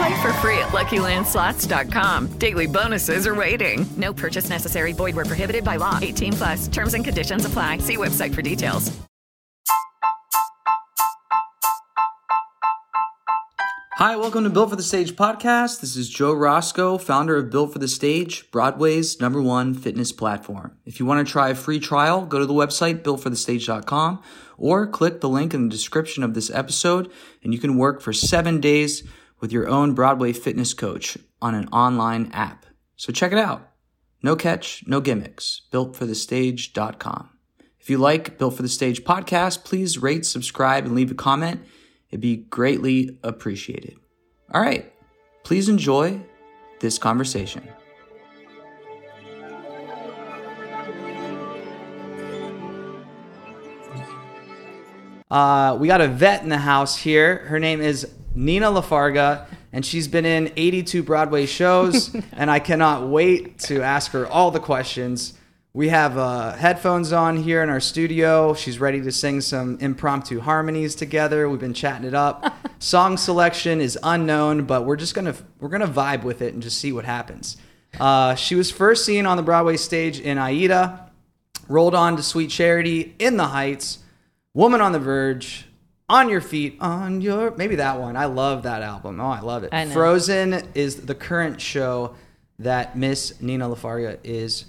Play for free at LuckyLandSlots.com. Daily bonuses are waiting. No purchase necessary. Void where prohibited by law. 18 plus. Terms and conditions apply. See website for details. Hi, welcome to Built for the Stage podcast. This is Joe Roscoe, founder of Built for the Stage, Broadway's number one fitness platform. If you want to try a free trial, go to the website builtforthestage.com or click the link in the description of this episode and you can work for seven days with your own Broadway fitness coach on an online app. So check it out. No catch, no gimmicks. Builtforthestage.com. If you like Built for the Stage podcast, please rate, subscribe, and leave a comment. It'd be greatly appreciated. All right, please enjoy this conversation. Uh, we got a vet in the house here. Her name is Nina Lafarga, and she's been in 82 Broadway shows. and I cannot wait to ask her all the questions. We have uh, headphones on here in our studio. She's ready to sing some impromptu harmonies together. We've been chatting it up. Song selection is unknown, but we're just gonna we're gonna vibe with it and just see what happens. Uh, she was first seen on the Broadway stage in Aida, rolled on to Sweet Charity, In the Heights, Woman on the Verge, On Your Feet, On Your maybe that one. I love that album. Oh, I love it. I. Frozen is the current show that Miss Nina Lafarga is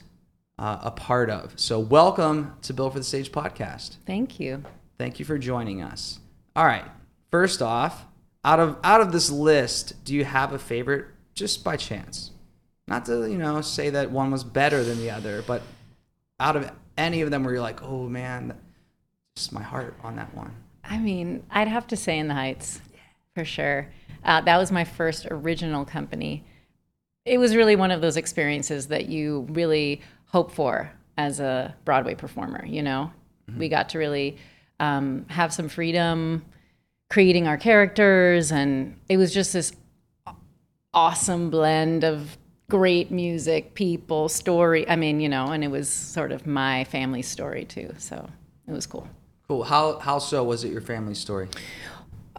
uh, a part of. So welcome to Built for the Stage podcast. Thank you. Thank you for joining us. All right. First off, out of out of this list, do you have a favorite just by chance? Not to, you know, say that one was better than the other, but out of any of them where you're like, "Oh man, just my heart on that one." I mean, I'd have to say In the Heights for sure. Uh, that was my first original company. It was really one of those experiences that you really hope for as a Broadway performer. You know, we got to really um, have some freedom creating our characters, and it was just this awesome blend of great music, people, story. I mean, you know, and it was sort of my family story too. So it was cool. How how so was it your family story?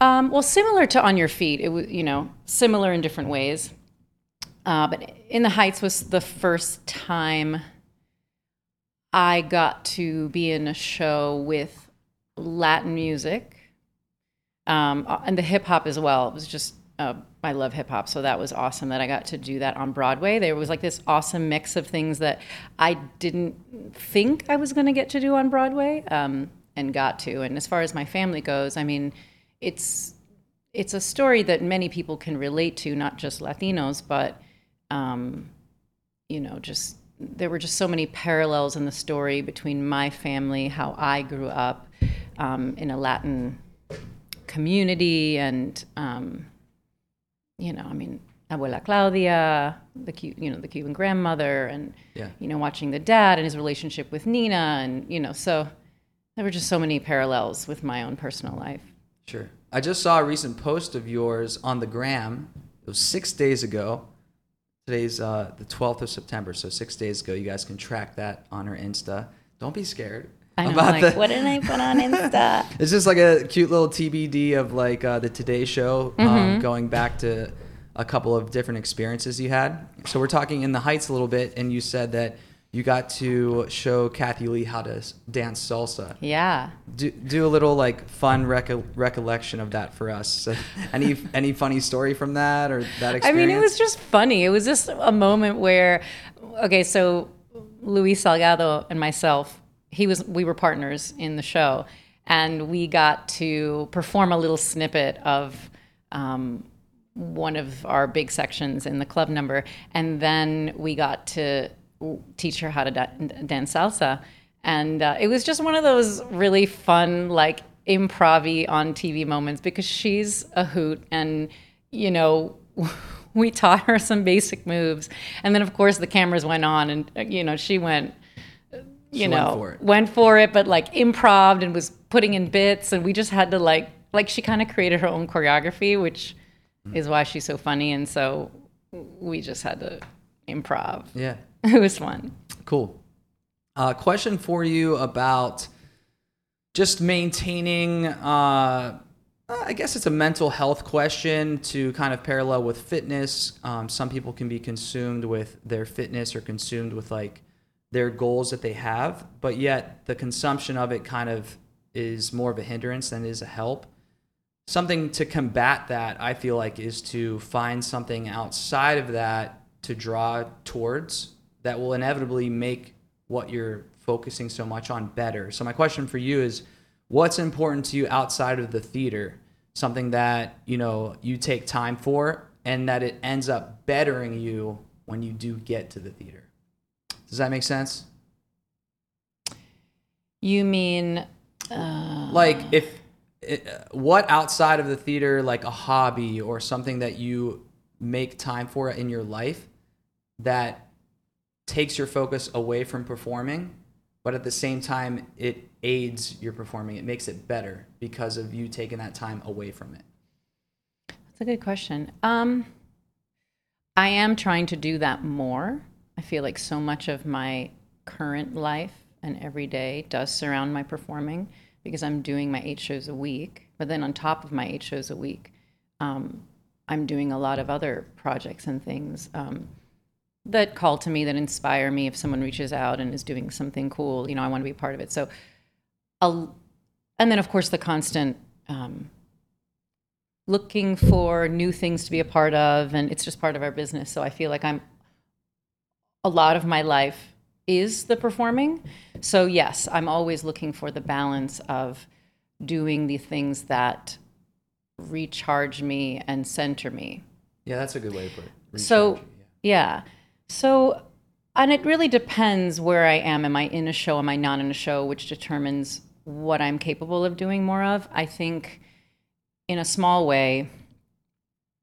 Um, well, similar to On Your Feet, it was you know similar in different ways. Uh, but In the Heights was the first time I got to be in a show with Latin music um, and the hip hop as well. It was just uh, I love hip hop, so that was awesome that I got to do that on Broadway. There was like this awesome mix of things that I didn't think I was going to get to do on Broadway, um, and got to. And as far as my family goes, I mean, it's it's a story that many people can relate to, not just Latinos, but um, you know, just there were just so many parallels in the story between my family, how I grew up um, in a Latin community, and um, you know, I mean, Abuela Claudia, the you know the Cuban grandmother, and Yeah. you know, watching the dad and his relationship with Nina, and you know, so there were just so many parallels with my own personal life. Sure. I just saw a recent post of yours on the gram. It was six days ago. Today's uh, the 12th of September, so six days ago. You guys can track that on her Insta. Don't be scared. I know, about like, the- what did I put on Insta? It's just like a cute little TBT of like uh, the Today Show, um, Mhm. going back to a couple of different experiences you had. So we're talking in the Heights a little bit, and you said that you got to show Kathie Lee how to dance salsa. Yeah. Do, do a little like fun reco- recollection of that for us. Any any funny story from that or that experience? I mean, it was just funny. It was just a moment where, okay, so Luis Salgado and myself, he was we were partners in the show, and we got to perform a little snippet of um, one of our big sections in the club number, and then we got to teach her how to da- dance salsa, and uh, it was just one of those really fun like improv on TV moments because she's a hoot, and you know. we taught her some basic moves and then of course the cameras went on and uh, you know she went you She know went for it. went for it but like improv and was putting in bits and we just had to like like she kind of created her own choreography which Mm. is why she's so funny and so we just had to improv Yeah. it was fun Cool. Uh, question for you about just maintaining. Uh, I guess it's a mental health question to kind of parallel with fitness. Um, some people can be consumed with their fitness or consumed with like their goals that they have, but yet the consumption of it kind of is more of a hindrance than it is a help. Something to combat that, I feel like, is to find something outside of that to draw towards that will inevitably make what you're focusing so much on better. So, my question for you is what's important to you outside of the theater? Something that, you know, you take time for and that it ends up bettering you when you do get to the theater. Does that make sense? you mean uh, like if it, what outside of the theater like a hobby or something that you make time for in your life that takes your focus away from performing but at the same time it aids your performing it makes it better because of you taking that time away from it That's a good question. Um, I am trying to do that more. I feel like so much of my current life and every day does surround my performing because I'm doing my eight shows a week. But then on top of my eight shows a week, um, I'm doing a lot of other projects and things um, that call to me, that inspire me. If someone reaches out and is doing something cool, you know, I want to be part of it. So, I'll, and then of course the constant. Um, looking for new things to be a part of and it's just part of our business so i feel like i'm a lot of my life is the performing so yes i'm always looking for the balance of doing the things that recharge me and center me yeah that's a good way to put it so Recharge, yeah so and it really depends where i am. Am i in a show? Am i not in a show? Which determines what i'm capable of doing more of. I think in a small way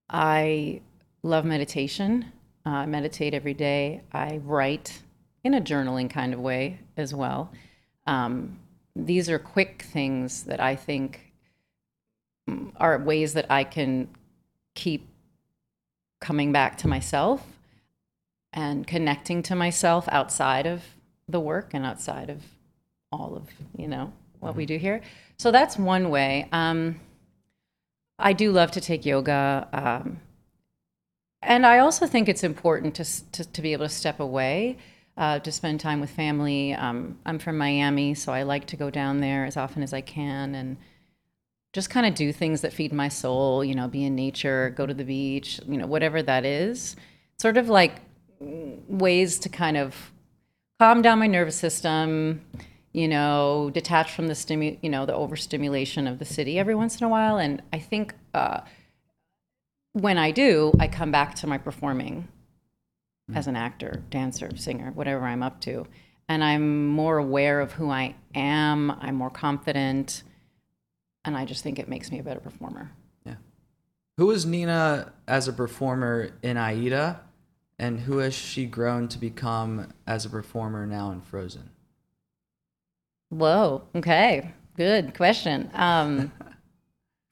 i love meditation. Uh, i meditate every day. I write in a journaling kind of way as well. Um, these are quick things that i think are ways that i can keep coming back to myself and connecting to myself outside of the work and outside of all of you know what we do here. So that's one way. Um, i do love to take yoga um, and i also think it's important to, to, to be able to step away uh, to spend time with family. Um, i'm from miami so i like to go down there as often as i can and just kind of do things that feed my soul, you know, be in nature, go to the beach, you know, whatever that is. Sort of like ways to kind of calm down my nervous system, you know, detach from the stimu- you know, the overstimulation of the city every once in a while. And I think uh, when I do, I come back to my performing as an actor, dancer, singer, whatever I'm up to. And I'm more aware of who I am. I'm more confident and I just think it makes me a better performer. Yeah. Who is nina as a performer in aida and who has she grown to become as a performer now in frozen Whoa. Okay. Good question. Um,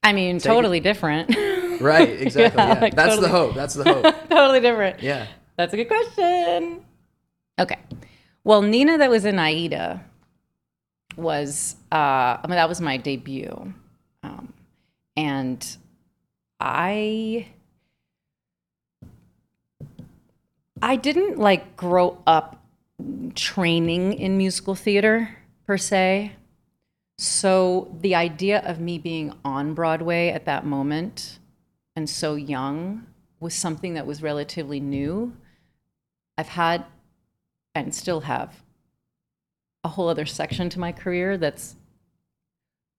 I mean, Take it- totally different. right exactly yeah, like, that's the hope that's the hope totally different. yeah That's a good question. Okay. Well, Nina, that was in Aida, was uh, I mean that was my debut, um, and I I didn't like grow up training in musical theater per se. So the idea of me being on Broadway at that moment and so young was something that was relatively new. I've had and still have a whole other section to my career that's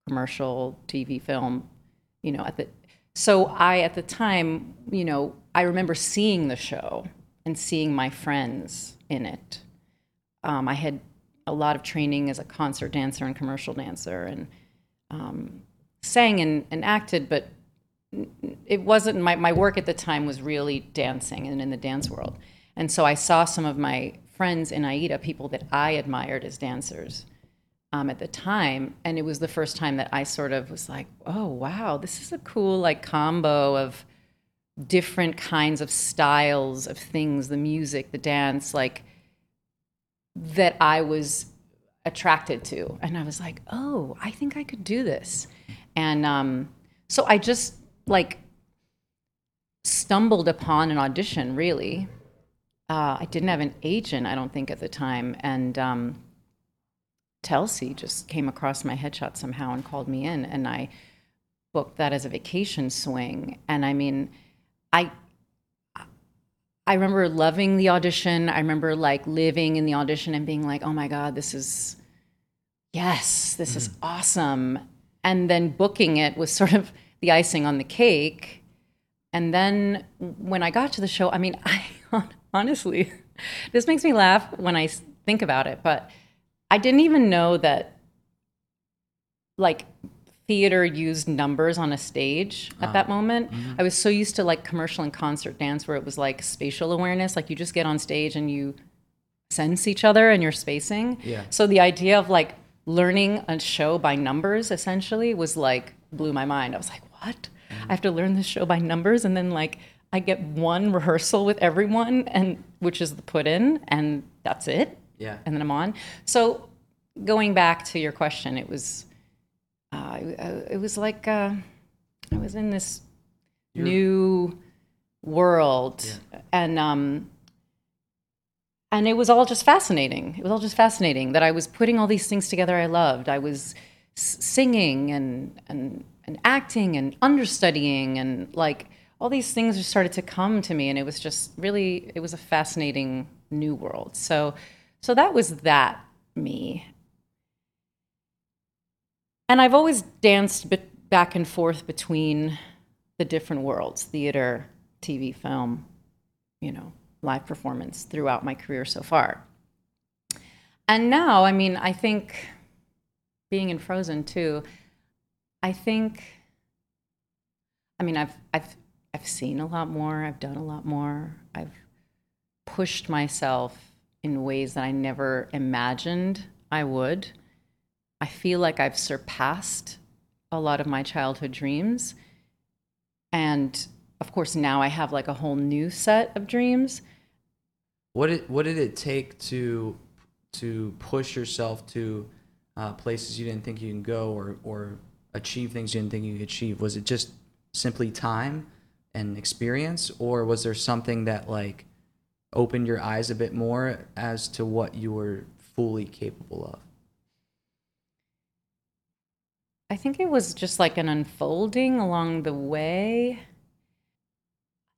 commercial, TV, film, you know, at the so I at the time, you know, I remember seeing the show and seeing my friends in it. Um, I had a lot of training as a concert dancer and commercial dancer and um, sang and, and acted, but it wasn't my, my work at the time was really dancing and in the dance world. And so I saw some of my friends in Aida, people that I admired as dancers um, at the time. And it was the first time that I sort of was like, oh, wow, this is a cool like combo of different kinds of styles of things, the music, the dance, like that I was attracted to. And I was like, oh, I think I could do this. And um, so I just like stumbled upon an audition, really. Uh, I didn't have an agent, I don't think, at the time. And um, Telsey just came across my headshot somehow and called me in. And I booked that as a vacation swing. And I mean, I I remember loving the audition. I remember like living in the audition and being like, "Oh my god, this is yes, this mm. is awesome." And then booking it was sort of the icing on the cake. And then when I got to the show, I mean, I honestly, this makes me laugh when I think about it, but I didn't even know that like theater used numbers on a stage at that ah, moment. Mm-hmm. I was so used to like commercial and concert dance where it was like spatial awareness, like you just get on stage and you sense each other and you're spacing. Yeah. So the idea of like learning a show by numbers essentially was like blew my mind. I was like, what? Mm-hmm. I have to learn this show by numbers and then like I get one rehearsal with everyone and which is the put in and that's it. Yeah. And then I'm on. So going back to your question, it was uh, it was like uh, I was in this new world, and um, and it was all just fascinating. It was all just fascinating that I was putting all these things together. I loved. I was singing and and and acting and understudying and like all these things just started to come to me, and it was just really it was a fascinating new world. So so that was that me and I've always danced back and forth between the different worlds theater, TV, film, you know, live performance throughout my career so far. And now, I mean, I think being in Frozen too, I think, I mean, I've, I've, I've seen a lot more, I've done a lot more, I've pushed myself in ways that I never imagined I would. I feel like I've surpassed a lot of my childhood dreams. And of course, now I have like a whole new set of dreams. What did, what did it take to to push yourself to uh, places you didn't think you can go or, or achieve things you didn't think you could achieve? Was it just simply time and experience, or was there something that like opened your eyes a bit more as to what you were fully capable of? I think it was just like an unfolding along the way.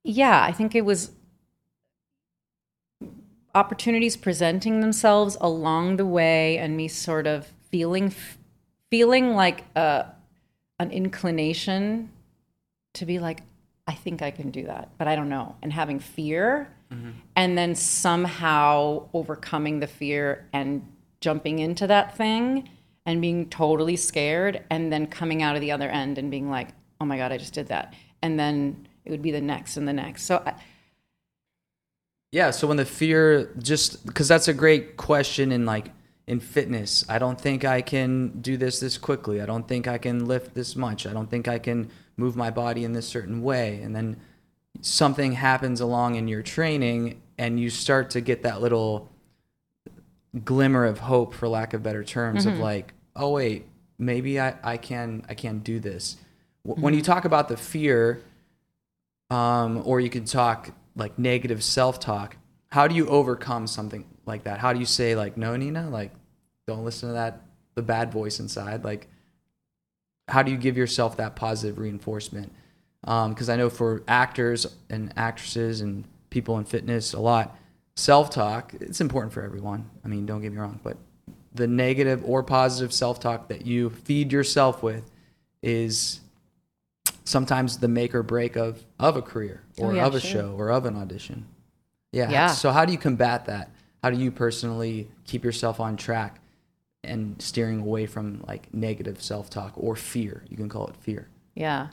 Yeah, I think it was opportunities presenting themselves along the way and me sort of feeling feeling like a an inclination to be like I think I can do that, but I don't know. And having fear mm-hmm. and then somehow overcoming the fear and jumping into that thing and being totally scared and then coming out of the other end and being like, oh my God, I just did that. And then it would be the next and the next. So, I, yeah. So when the fear just, because that's a great question in like, in fitness, I don't think I can do this this quickly. I don't think I can lift this much. I don't think I can move my body in this certain way. And then something happens along in your training and you start to get that little glimmer of hope for lack of better terms mm-hmm. of like oh wait maybe I, I can i can do this mm-hmm. when you talk about the fear um, or you can talk like negative self-talk how do you overcome something like that how do you say like no nina like don't listen to that the bad voice inside like how do you give yourself that positive reinforcement because um, i know for actors and actresses and people in fitness a lot self talk, it's important for everyone. I mean, don't get me wrong, but the negative or positive self talk that you feed yourself with is sometimes the make or break of, of a career Oh, or yeah, of a sure. show or of an audition. Yeah. Yeah. So, how do you combat that? How do you personally keep yourself on track and steering away from like negative self talk or fear? You can call it fear. Yeah.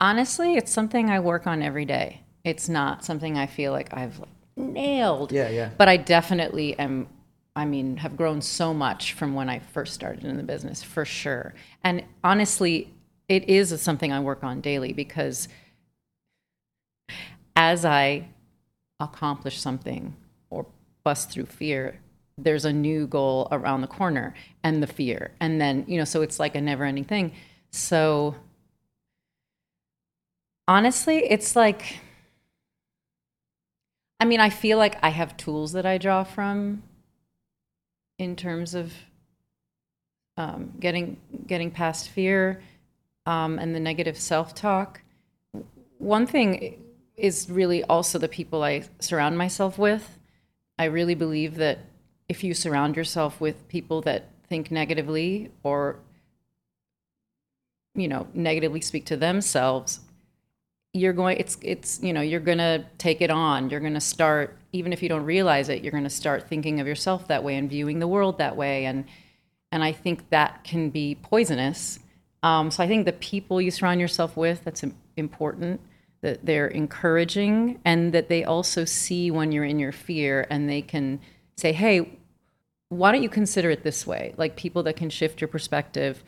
Honestly, it's something I work on every day. It's not something I feel like I've nailed. Yeah, yeah. But I definitely am I mean, have grown so much from when I first started in the business, for sure. And honestly, it is something I work on daily because as I accomplish something or bust through fear, there's a new goal around the corner and the fear. And then, you know, so it's like a never ending thing. So honestly, it's like, I mean, I feel like I have tools that I draw from in terms of um, getting getting past fear um, and the negative self talk. One thing is really also the people I surround myself with. I really believe that if you surround yourself with people that think negatively or you know negatively speak to themselves you're going it's it's you know you're going to take it on. You're going to start even if you don't realize it you're going to start thinking of yourself that way and viewing the world that way. And and i think that can be poisonous. Um, so i think the people you surround yourself with that's important that they're encouraging and that they also see when you're in your fear and they can say hey why don't you consider it this way? Like people that can shift your perspective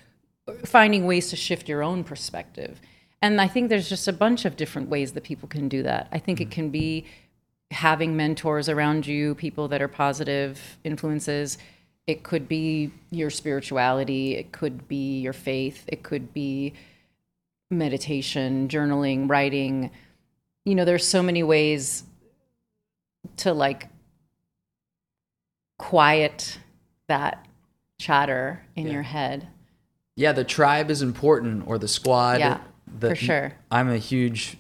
finding ways to shift your own perspective and i think there's just a bunch of different ways that people can do that. I think it mm. can be having mentors around you people that are positive influences. It could be your spirituality. It could be your faith. It could be meditation journaling writing. You know there's so many ways to like quiet that chatter in your head. Yeah, the tribe is important or the squad. Yeah, the, for sure. I'm a huge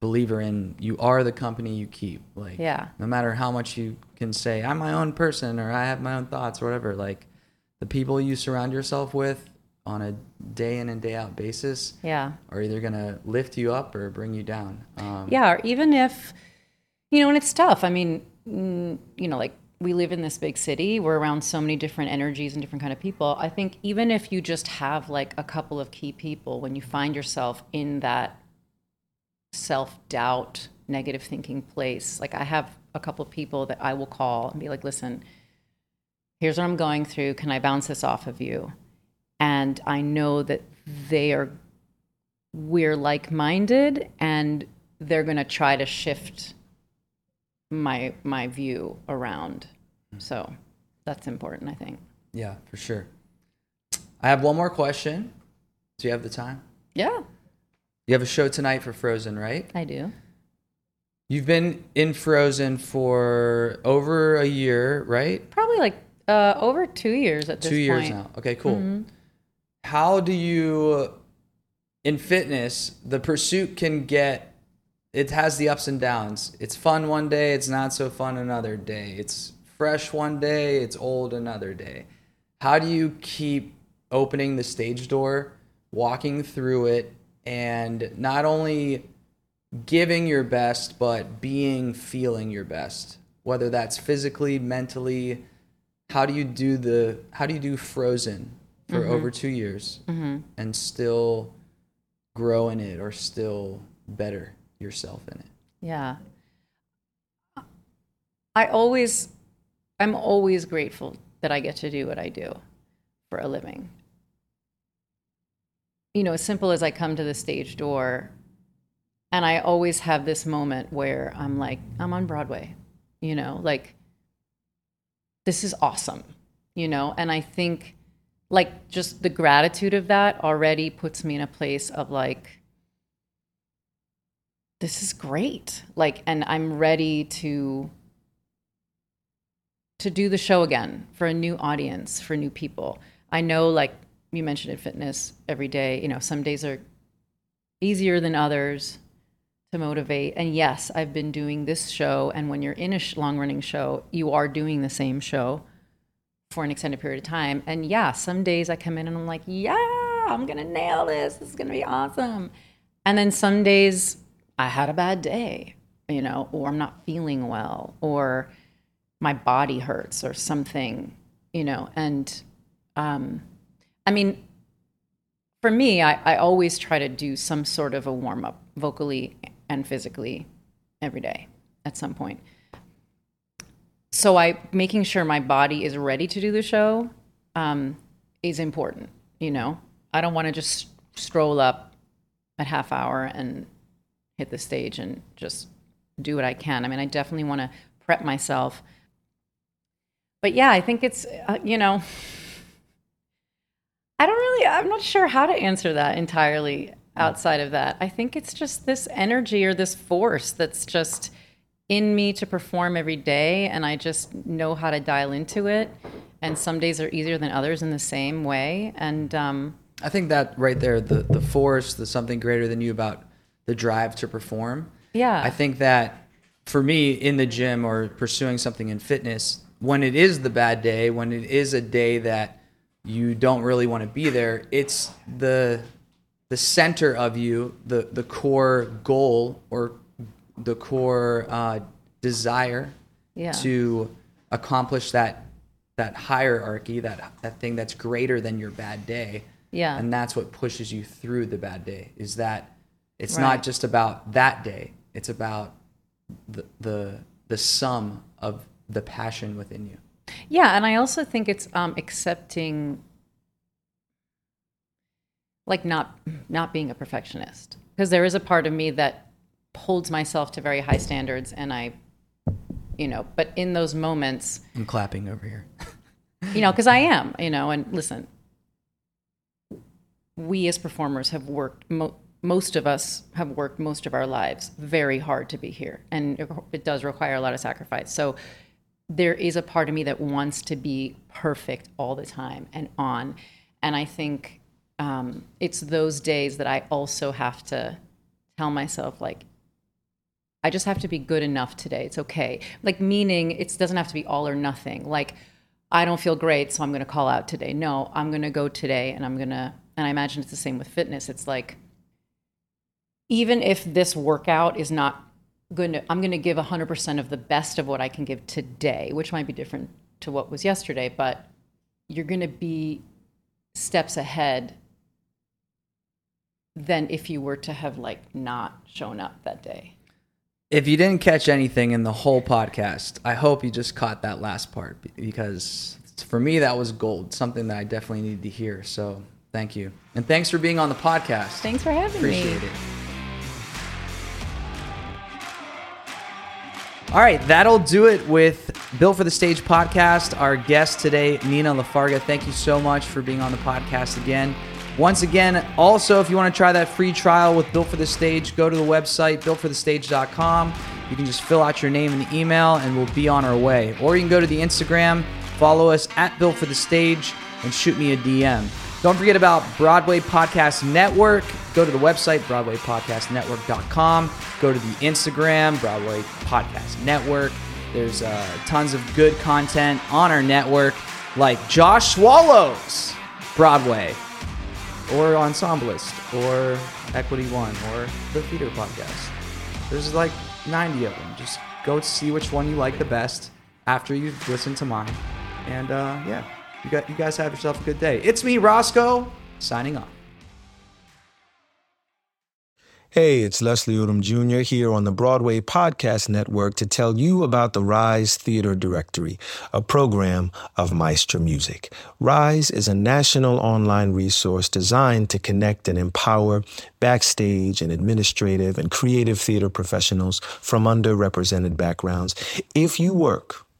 believer in you are the company you keep. Like Yeah. no matter how much you can say, I'm my own person or I have my own thoughts or whatever, like the people you surround yourself with on a day in and day out basis yeah are either gonna lift you up or bring you down. Um, Yeah, or even if, you know, and it's tough. I mean, you know, like we live in this big city, we're around so many different energies and different kind of people. I think even if you just have like a couple of key people, when you find yourself in that self doubt, negative thinking place, like I have a couple of people that I will call and be like, listen, here's what I'm going through. Can I bounce this off of you? And I know that they are we're like-minded and they're going to try to shift my my view around so that's important i think yeah, for sure. I have one more question. Do you have the time? yeah You have a show tonight for Frozen, right? i do You've been in Frozen for over a year, right? probably like uh over two years at this Two years point. now. Okay, cool. Mm-hmm. How do you, in fitness, the pursuit can get, it has the ups and downs. It's fun one day, it's not so fun another day. It's fresh one day, it's old another day. How do you keep opening the stage door, walking through it, and not only giving your best, but being, feeling your best? Whether that's physically, mentally, how do you do the how do you do frozen for mm-hmm. over two years mm-hmm. and still grow in it or still better yourself in it. Yeah. I always i'm always grateful that i get to do what i do for a living. You know as simple as i come to the stage door and i always have this moment where i'm like i'm on broadway you know like this is awesome you know? And i think like just the gratitude of that already puts me in a place of like this is great like and i'm ready to to do the show again for a new audience for new people i know like you mentioned in fitness every day you know some days are easier than others to motivate. And yes, I've been doing this show. And when you're in a long running show, you are doing the same show for an extended period of time. And yeah, some days I come in and I'm like, yeah, I'm going to nail this. This is going to be awesome. And then some days I had a bad day, you know, or I'm not feeling well, or my body hurts, or something, you know. And um, I mean, for me, I, I always try to do some sort of a warm up vocally and physically every day at some point. So I making sure my body is ready to do the show um, is important. You know, I don't want to just stroll up at half hour and hit the stage and just do what I can. I mean, I definitely want to prep myself. But yeah, I think it's uh, you know, I don't really. I'm not sure how to answer that entirely outside of that. I think it's just this energy or this force that's just in me to perform every day and I just know how to dial into it. And some days are easier than others in the same way. And um, I think that right there, the the force, the something greater than you about the drive to perform. Yeah. I think that for me in the gym or pursuing something in fitness, when it is the bad day, when it is a day that you don't really want to be there, it's the the center of you, the the core goal or the core uh, desire Yeah. to accomplish that that hierarchy, that that thing that's greater than your bad day. Yeah. And that's what pushes you through the bad day. Is that it's Right. not just about that day. It's about the the the sum of the passion within you. Yeah, and I also think it's um, accepting, like not not being a perfectionist, because there is a part of me that holds myself to very high standards, and I, you know, but in those moments, I'm clapping over here. you know, because I am, you know, and listen, we as performers have worked. Mo- most of us have worked most of our lives very hard to be here, and it, does require a lot of sacrifice. So there is a part of me that wants to be perfect all the time and on, and I think um, it's those days that I also have to tell myself like I just have to be good enough today. It's okay. Like meaning it doesn't have to be all or nothing. Like I don't feel great, so I'm going to call out today. No, I'm going to go today and I'm going to and I imagine it's the same with fitness. It's like even if this workout is not going to I'm going to give 100% of the best of what I can give today, which might be different to what was yesterday, but you're going to be steps ahead than if you were to have like not shown up that day. If you didn't catch anything in the whole podcast, I hope you just caught that last part because for me that was gold, something that I definitely needed to hear. So thank you, and thanks for being on the podcast. Thanks for having Appreciate me. Appreciate it. All right, that'll do it with Built for the Stage podcast. Our guest today, Nina Lafarga. Thank you so much for being on the podcast again. Once again, also, if you want to try that free trial with Built for the Stage, go to the website, builtforthestage.com. You can just fill out your name and the email, and we'll be on our way. Or you can go to the Instagram, follow us at Built for the Stage, and shoot me a DM. Don't forget about Broadway Podcast Network. Go to the website, BroadwayPodcastNetwork.com. Go to the Instagram, Broadway Podcast Network. There's uh, tons of good content on our network, like Josh Swallows, Broadway, or Ensemblist, or Equity One, or the Theater Podcast. There's like 90 of them. Just go see which one you like the best after you listen to mine. And uh, yeah, you, got, you guys have yourself a good day. It's me, Roscoe, signing off. Hey, it's Leslie Odom Jr. here on the Broadway Podcast Network to tell you about the Rise Theater Directory, a program of Maestra Music. Rise is a national online resource designed to connect and empower backstage and administrative and creative theater professionals from underrepresented backgrounds. If you work